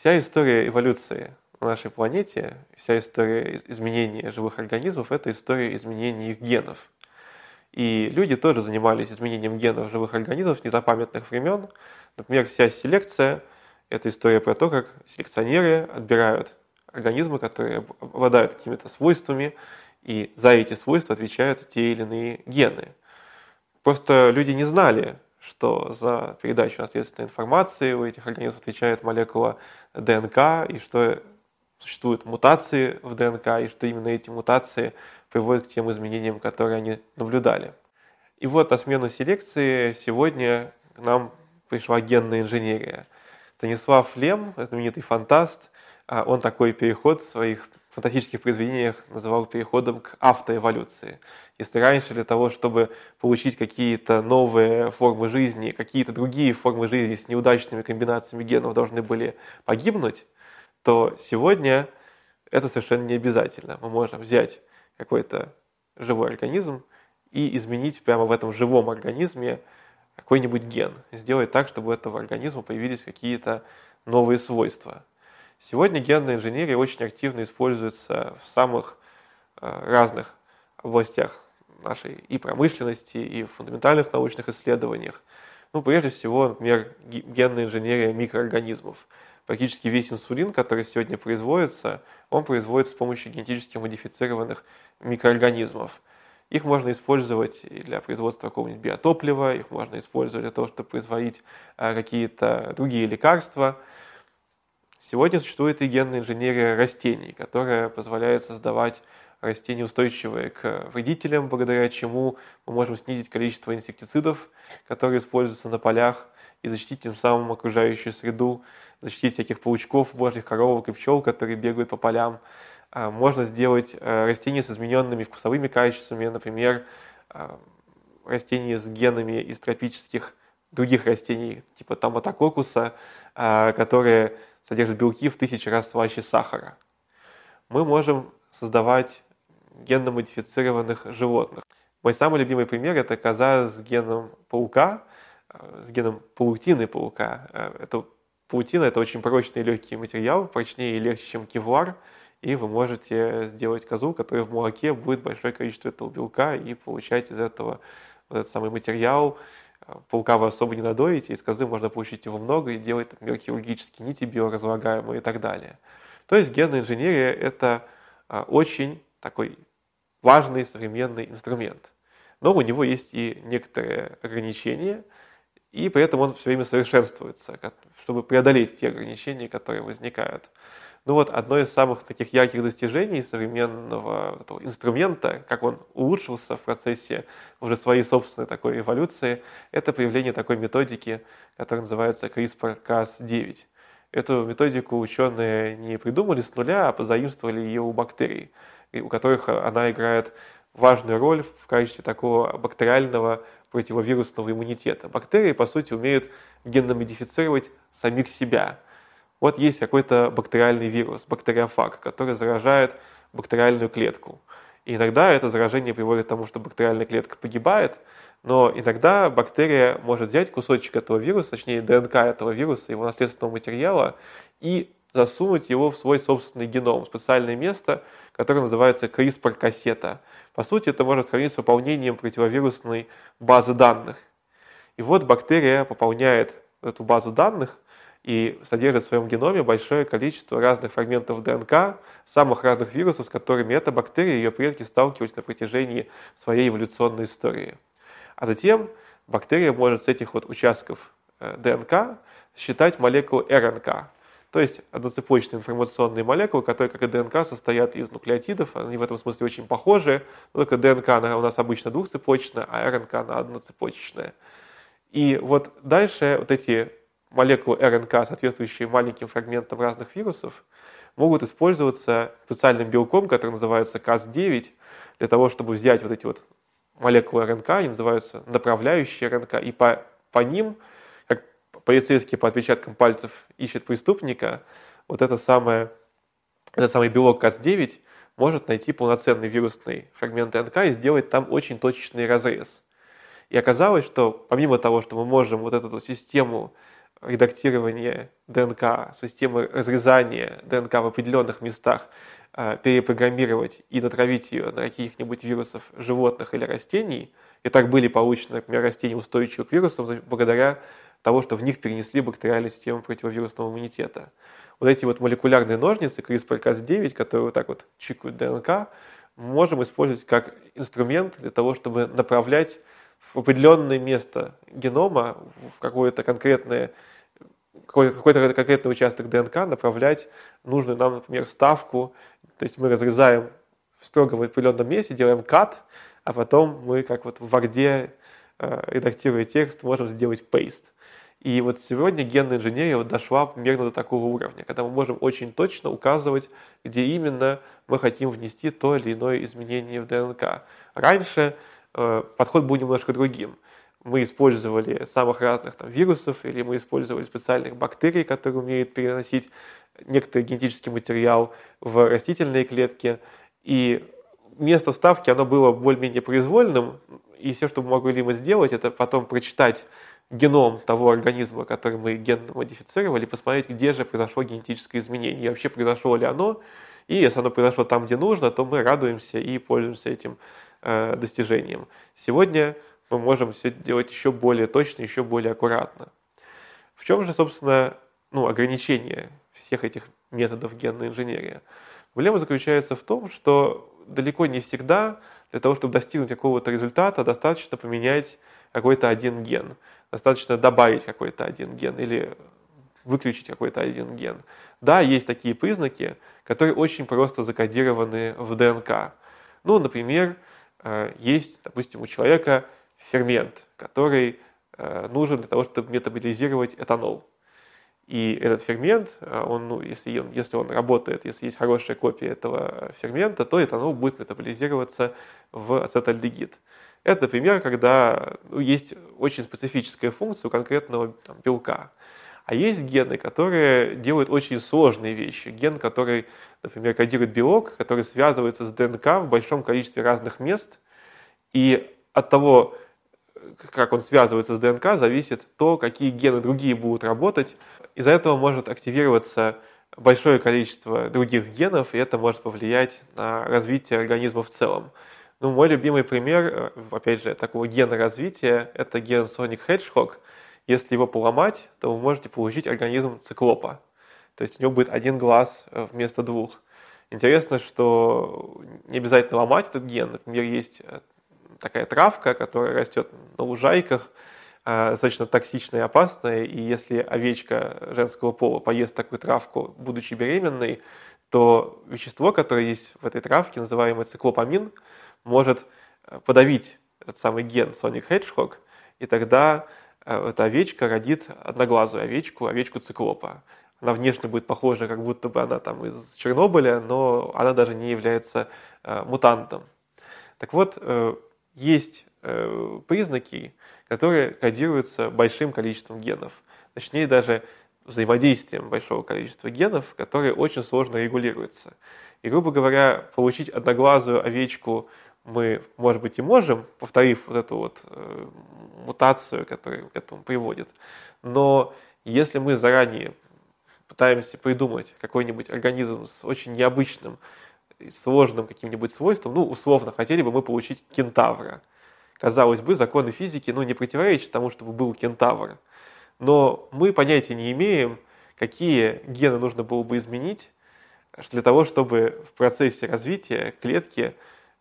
Вся история эволюции на нашей планете, вся история изменения живых организмов – это история изменения их генов. И люди тоже занимались изменением генов живых организмов с незапамятных времен. Например, вся селекция – это история про то, как селекционеры отбирают организмы, которые обладают какими-то свойствами, и за эти свойства отвечают те или иные гены. Просто люди не знали, что за передачу наследственной информации у этих организмов отвечает молекула ДНК, и что существуют мутации в ДНК, и что именно эти мутации приводят к тем изменениям, которые они наблюдали. И вот на смену селекции сегодня к нам пришла генная инженерия. Станислав Лем, знаменитый фантаст, а он такой переход в своих фантастических произведениях называл переходом к автоэволюции. Если раньше для того, чтобы получить какие-то новые формы жизни, какие-то другие формы жизни с неудачными комбинациями генов должны были погибнуть, то сегодня это совершенно не обязательно. Мы можем взять какой-то живой организм и изменить прямо в этом живом организме какой-нибудь ген, сделать так, чтобы у этого организма появились какие-то новые свойства. Сегодня генная инженерия очень активно используется в самых э, разных областях нашей и промышленности, и в фундаментальных научных исследованиях. Ну, прежде всего, например, генная инженерия микроорганизмов. Практически весь инсулин, который сегодня производится, он производится с помощью генетически модифицированных микроорганизмов. Их можно использовать для производства какого-нибудь биотоплива, их можно использовать для того, чтобы производить э, какие-то другие лекарства – Сегодня существует и генная инженерия растений, которая позволяет создавать растения, устойчивые к вредителям, благодаря чему мы можем снизить количество инсектицидов, которые используются на полях, и защитить тем самым окружающую среду, защитить всяких паучков, божьих коровок и пчел, которые бегают по полям. А, можно сделать э, растения с измененными вкусовыми качествами, например, а, растения с генами из тропических других растений, типа томатококуса, а, которые содержит белки в тысячи раз слаще сахара. Мы можем создавать генно-модифицированных животных. Мой самый любимый пример – это коза с геном паука, э, с геном паутины паука. Э, это паутина – это очень прочный и легкий материал, прочнее и легче, чем кевлар, и вы можете сделать козу, которая в молоке будет большое количество этого белка и получать из этого вот этот самый материал, Паука вы особо не надоите, из козы можно получить его много и делать, например, хирургические нити биоразлагаемые и так далее. То есть генная инженерия – это а, очень такой важный современный инструмент. Но у него есть и некоторые ограничения, и при этом он все время совершенствуется, чтобы преодолеть те ограничения, которые возникают. Ну вот одно из самых таких ярких достижений современного этого инструмента, как он улучшился в процессе уже своей собственной такой эволюции, это появление такой методики, которая называется CRISPR-Cas9. Эту методику ученые не придумали с нуля, а позаимствовали ее у бактерий, у которых она играет важную роль в качестве такого бактериального противовирусного иммунитета. Бактерии, по сути, умеют генно-модифицировать самих себя – вот есть какой-то бактериальный вирус, бактериофаг, который заражает бактериальную клетку. И иногда это заражение приводит к тому, что бактериальная клетка погибает, но иногда бактерия может взять кусочек этого вируса, точнее ДНК этого вируса, его наследственного материала, и засунуть его в свой собственный геном, специальное место, которое называется CRISPR-кассета. По сути, это может сравнить с выполнением противовирусной базы данных. И вот бактерия пополняет эту базу данных – и содержит в своем геноме большое количество разных фрагментов ДНК, самых разных вирусов, с которыми эта бактерия и ее предки сталкивались на протяжении своей эволюционной истории. А затем бактерия может с этих вот участков э, ДНК считать молекулу РНК, то есть одноцепочные информационные молекулы, которые, как и ДНК, состоят из нуклеотидов. Они в этом смысле очень похожи, но только ДНК у нас обычно двухцепочная, а РНК она одноцепочечная. И вот дальше вот эти молекулы РНК, соответствующие маленьким фрагментам разных вирусов, могут использоваться специальным белком, который называется Cas9, для того, чтобы взять вот эти вот молекулы РНК, они называются направляющие РНК, и по, по ним, как полицейские по отпечаткам пальцев ищут преступника, вот это самое, этот самый белок Cas9 может найти полноценный вирусный фрагмент РНК и сделать там очень точечный разрез. И оказалось, что помимо того, что мы можем вот эту систему редактирования ДНК, системы разрезания ДНК в определенных местах э, перепрограммировать и натравить ее на каких-нибудь вирусов животных или растений, и так были получены, например, растения устойчивые к вирусам благодаря того, что в них перенесли бактериальную систему противовирусного иммунитета. Вот эти вот молекулярные ножницы CRISPR-Cas9, которые вот так вот чикают ДНК, можем использовать как инструмент для того, чтобы направлять в определенное место генома, в какое-то конкретное какой-то конкретный участок ДНК направлять нужную нам, например, вставку. То есть мы разрезаем строго в определенном месте, делаем кат, а потом мы, как вот в Word, э, редактируя текст, можем сделать paste. И вот сегодня генная инженерия вот дошла примерно до такого уровня, когда мы можем очень точно указывать, где именно мы хотим внести то или иное изменение в ДНК. Раньше подход был немножко другим. Мы использовали самых разных там, вирусов или мы использовали специальных бактерий, которые умеют переносить некоторый генетический материал в растительные клетки. И место вставки оно было более-менее произвольным, и все, что мы могли мы сделать, это потом прочитать геном того организма, который мы генно модифицировали, посмотреть, где же произошло генетическое изменение, и вообще произошло ли оно, и если оно произошло там, где нужно, то мы радуемся и пользуемся этим э, достижением. Сегодня мы можем все делать еще более точно, еще более аккуратно. В чем же, собственно, ну, ограничение всех этих методов генной инженерии? Проблема заключается в том, что далеко не всегда для того, чтобы достигнуть какого-то результата, достаточно поменять какой-то один ген достаточно добавить какой-то один ген или выключить какой-то один ген. Да, есть такие признаки, которые очень просто закодированы в ДНК. Ну, например, есть, допустим, у человека фермент, который э, нужен для того, чтобы метаболизировать этанол. И этот фермент, э, он, ну, если, он, если он работает, если есть хорошая копия этого фермента, то этанол будет метаболизироваться в ацетальдегид. Это, например, когда ну, есть очень специфическая функция у конкретного там, белка. А есть гены, которые делают очень сложные вещи. Ген, который, например, кодирует белок, который связывается с ДНК в большом количестве разных мест. И от того, как он связывается с ДНК, зависит то, какие гены другие будут работать. Из-за этого может активироваться большое количество других генов, и это может повлиять на развитие организма в целом. Ну, мой любимый пример, э, опять же, такого гена развития, это ген Sonic Hedgehog. Если его поломать, то вы можете получить организм циклопа. То есть у него будет один глаз э, вместо двух. Интересно, что не обязательно ломать этот ген. Например, есть э, такая травка, которая растет на лужайках, достаточно токсичная и опасная, и если овечка женского пола поест такую травку, будучи беременной, то вещество, которое есть в этой травке, называемое циклопамин, может э, подавить этот самый ген Sonic Hedgehog, и тогда э, эта овечка родит одноглазую овечку, овечку циклопа. Она внешне будет похожа, как будто бы она там из Чернобыля, но она даже не является э, мутантом. Так вот, э, есть э, признаки, которые кодируются большим количеством генов. Точнее, даже взаимодействием большого количества генов, которые очень сложно регулируются. И, грубо говоря, получить одноглазую овечку мы, может быть, и можем, повторив вот эту вот э, мутацию, которая к этому приводит. Но если мы заранее пытаемся придумать какой-нибудь организм с очень необычным, сложным каким-нибудь свойством, ну, условно, хотели бы мы получить кентавра. Казалось бы, законы физики, ну, не противоречат тому, чтобы был кентавр. Но мы понятия не имеем, какие гены нужно было бы изменить для того, чтобы в процессе развития клетки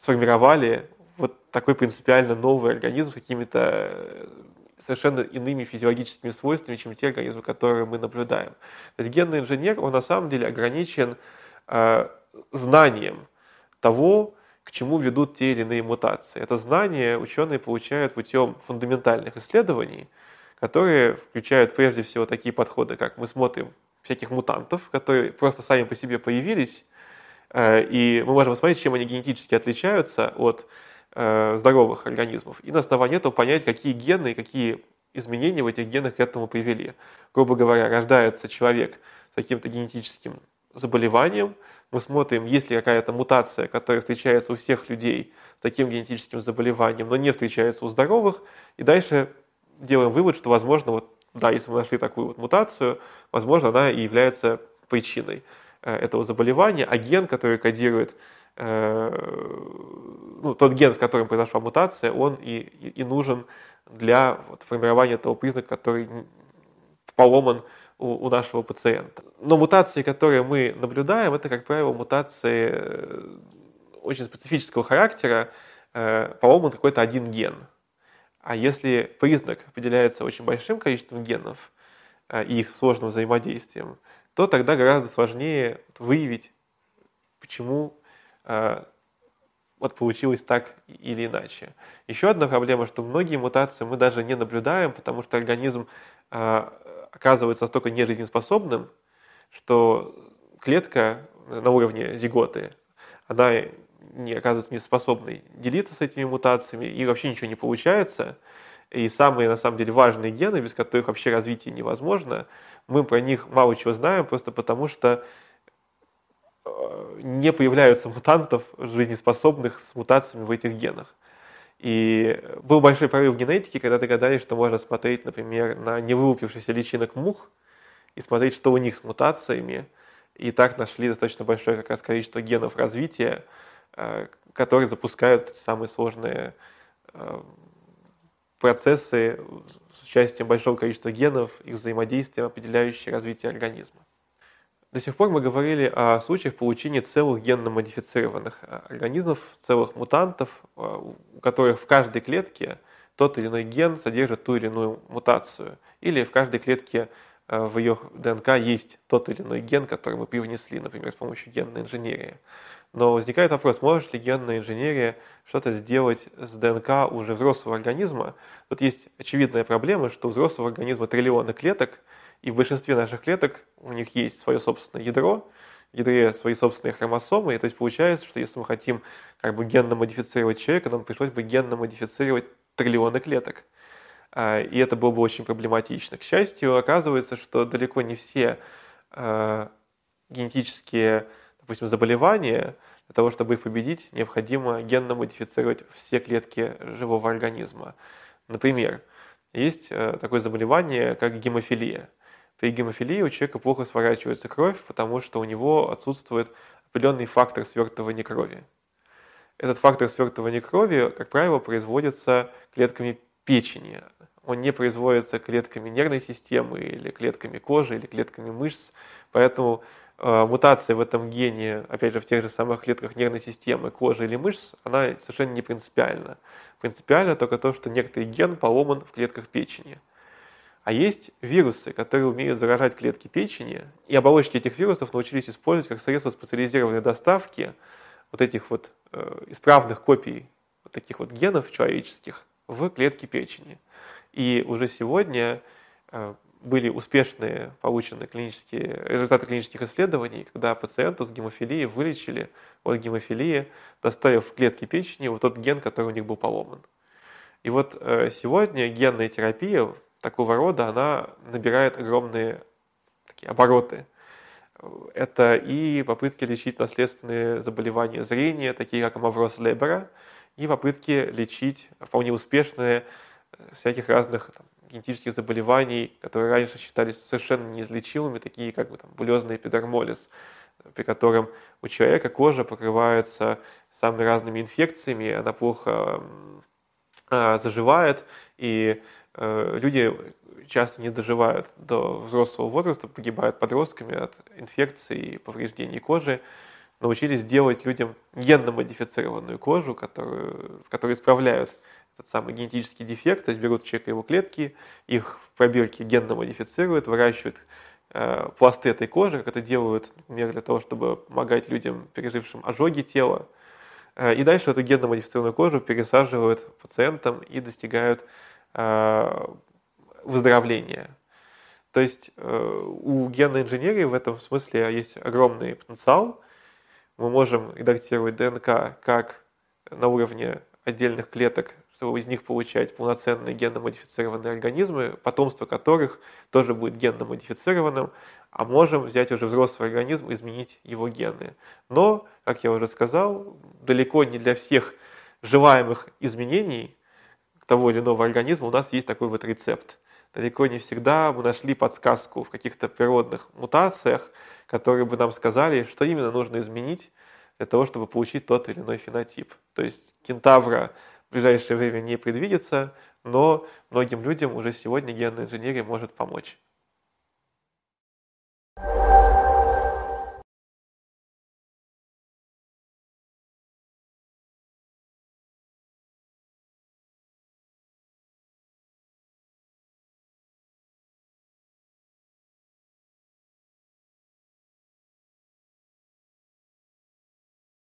сформировали вот такой принципиально новый организм с какими-то э, совершенно иными физиологическими свойствами, чем те организмы, которые мы наблюдаем. То есть генный инженер, он на самом деле ограничен э, знанием того, к чему ведут те или иные мутации. Это знание ученые получают путем фундаментальных исследований, которые включают прежде всего такие подходы, как мы смотрим всяких мутантов, которые просто сами по себе появились, и мы можем посмотреть, чем они генетически отличаются от э, здоровых организмов. И на основании этого понять, какие гены и какие изменения в этих генах к этому привели. Грубо говоря, рождается человек с каким-то генетическим заболеванием, мы смотрим, есть ли какая-то мутация, которая встречается у всех людей с таким генетическим заболеванием, но не встречается у здоровых, и дальше делаем вывод, что, возможно, вот да, если мы нашли такую вот мутацию, возможно, она и является причиной э, этого заболевания, а ген, который кодирует ну, тот ген, в котором произошла мутация, он и, и, и нужен для вот, формирования того признака, который поломан у, у нашего пациента. Но мутации, которые мы наблюдаем, это, как правило, мутации э, очень специфического характера, э, поломан какой-то один ген. А если признак определяется очень большим количеством генов э, и их сложным взаимодействием, то тогда гораздо сложнее выявить, почему э, вот получилось так или иначе. Еще одна проблема, что многие мутации мы даже не наблюдаем, потому что организм э, оказывается настолько нежизнеспособным, что клетка на уровне зиготы, она не оказывается неспособной делиться с этими мутациями, и вообще ничего не получается. И самые, на самом деле, важные гены, без которых вообще развитие невозможно, мы про них мало чего знаем, просто потому что не появляются мутантов жизнеспособных с мутациями в этих генах. И был большой прорыв в генетике, когда догадались, что можно смотреть, например, на невылупившихся личинок мух и смотреть, что у них с мутациями. И так нашли достаточно большое как раз количество генов развития, э, которые запускают самые сложные э, процессы с участием большого количества генов, их взаимодействия, определяющие развитие организма. До сих пор мы говорили о случаях получения целых генно-модифицированных э, организмов, целых мутантов, э, у которых в каждой клетке тот или иной ген содержит ту или иную мутацию. Или в каждой клетке э, в ее ДНК есть тот или иной ген, который мы привнесли, например, с помощью генной инженерии. Но возникает вопрос, может ли генная инженерия что-то сделать с ДНК уже взрослого организма? Тут есть очевидная проблема, что у взрослого организма триллионы клеток – и в большинстве наших клеток у них есть свое собственное ядро, ядре свои собственные хромосомы. И то есть получается, что если мы хотим как бы генно модифицировать человека, нам пришлось бы генно модифицировать триллионы клеток. А, и это было бы очень проблематично. К счастью, оказывается, что далеко не все а, генетические, допустим, заболевания, для того, чтобы их победить, необходимо генно модифицировать все клетки живого организма. Например, есть э, такое заболевание, как гемофилия. При гемофилии у человека плохо сворачивается кровь, потому что у него отсутствует определенный фактор свертывания крови. Этот фактор свертывания крови, как правило, производится клетками печени. Он не производится клетками нервной системы или клетками кожи или клетками мышц. Поэтому мутация в этом гене, опять же, в тех же самых клетках нервной системы, кожи или мышц, она совершенно не принципиальна. Принципиально только то, что некоторый ген поломан в клетках печени. А есть вирусы, которые умеют заражать клетки печени, и оболочки этих вирусов научились использовать как средство специализированной доставки вот этих вот э, исправных копий вот таких вот генов человеческих в клетки печени. И уже сегодня э, были успешные получены клинические, результаты клинических исследований, когда пациенту с гемофилией вылечили от гемофилии, доставив в клетки печени вот тот ген, который у них был поломан. И вот э, сегодня генная терапия такого рода, она набирает огромные такие обороты. Это и попытки лечить наследственные заболевания зрения, такие как амавроз Лебера, и попытки лечить вполне успешные э, всяких разных там, генетических заболеваний, которые раньше считались совершенно неизлечимыми, такие как там, булезный эпидермолиз, при котором у человека кожа покрывается самыми разными инфекциями, она плохо э, заживает, и Э, люди часто не доживают до взрослого возраста, погибают подростками от инфекций и повреждений кожи, научились делать людям генно-модифицированную кожу, которую, в которой исправляют этот самый генетический дефект, то есть берут человека его клетки, их в пробирке генно модифицируют, выращивают э, пласты этой кожи, как это делают, например, для того, чтобы помогать людям, пережившим ожоги тела. Э, и дальше эту генно-модифицированную кожу пересаживают пациентам и достигают Э, выздоровления. То есть у генной инженерии в этом смысле есть огромный потенциал. Мы можем редактировать ДНК как на уровне отдельных клеток, что из них получать полноценные генно-модифицированные организмы, потомство которых тоже будет генно-модифицированным, а можем взять уже взрослый организм и изменить его гены. Но, как я уже сказал, далеко не для всех желаемых изменений того или иного организма у нас есть такой вот рецепт. Далеко не всегда мы нашли подсказку в каких-то природных мутациях, которые бы нам сказали, что именно нужно изменить для того, чтобы получить тот или иной фенотип. То есть кентавра в ближайшее время не предвидится, но многим людям уже сегодня генная инженерия может помочь.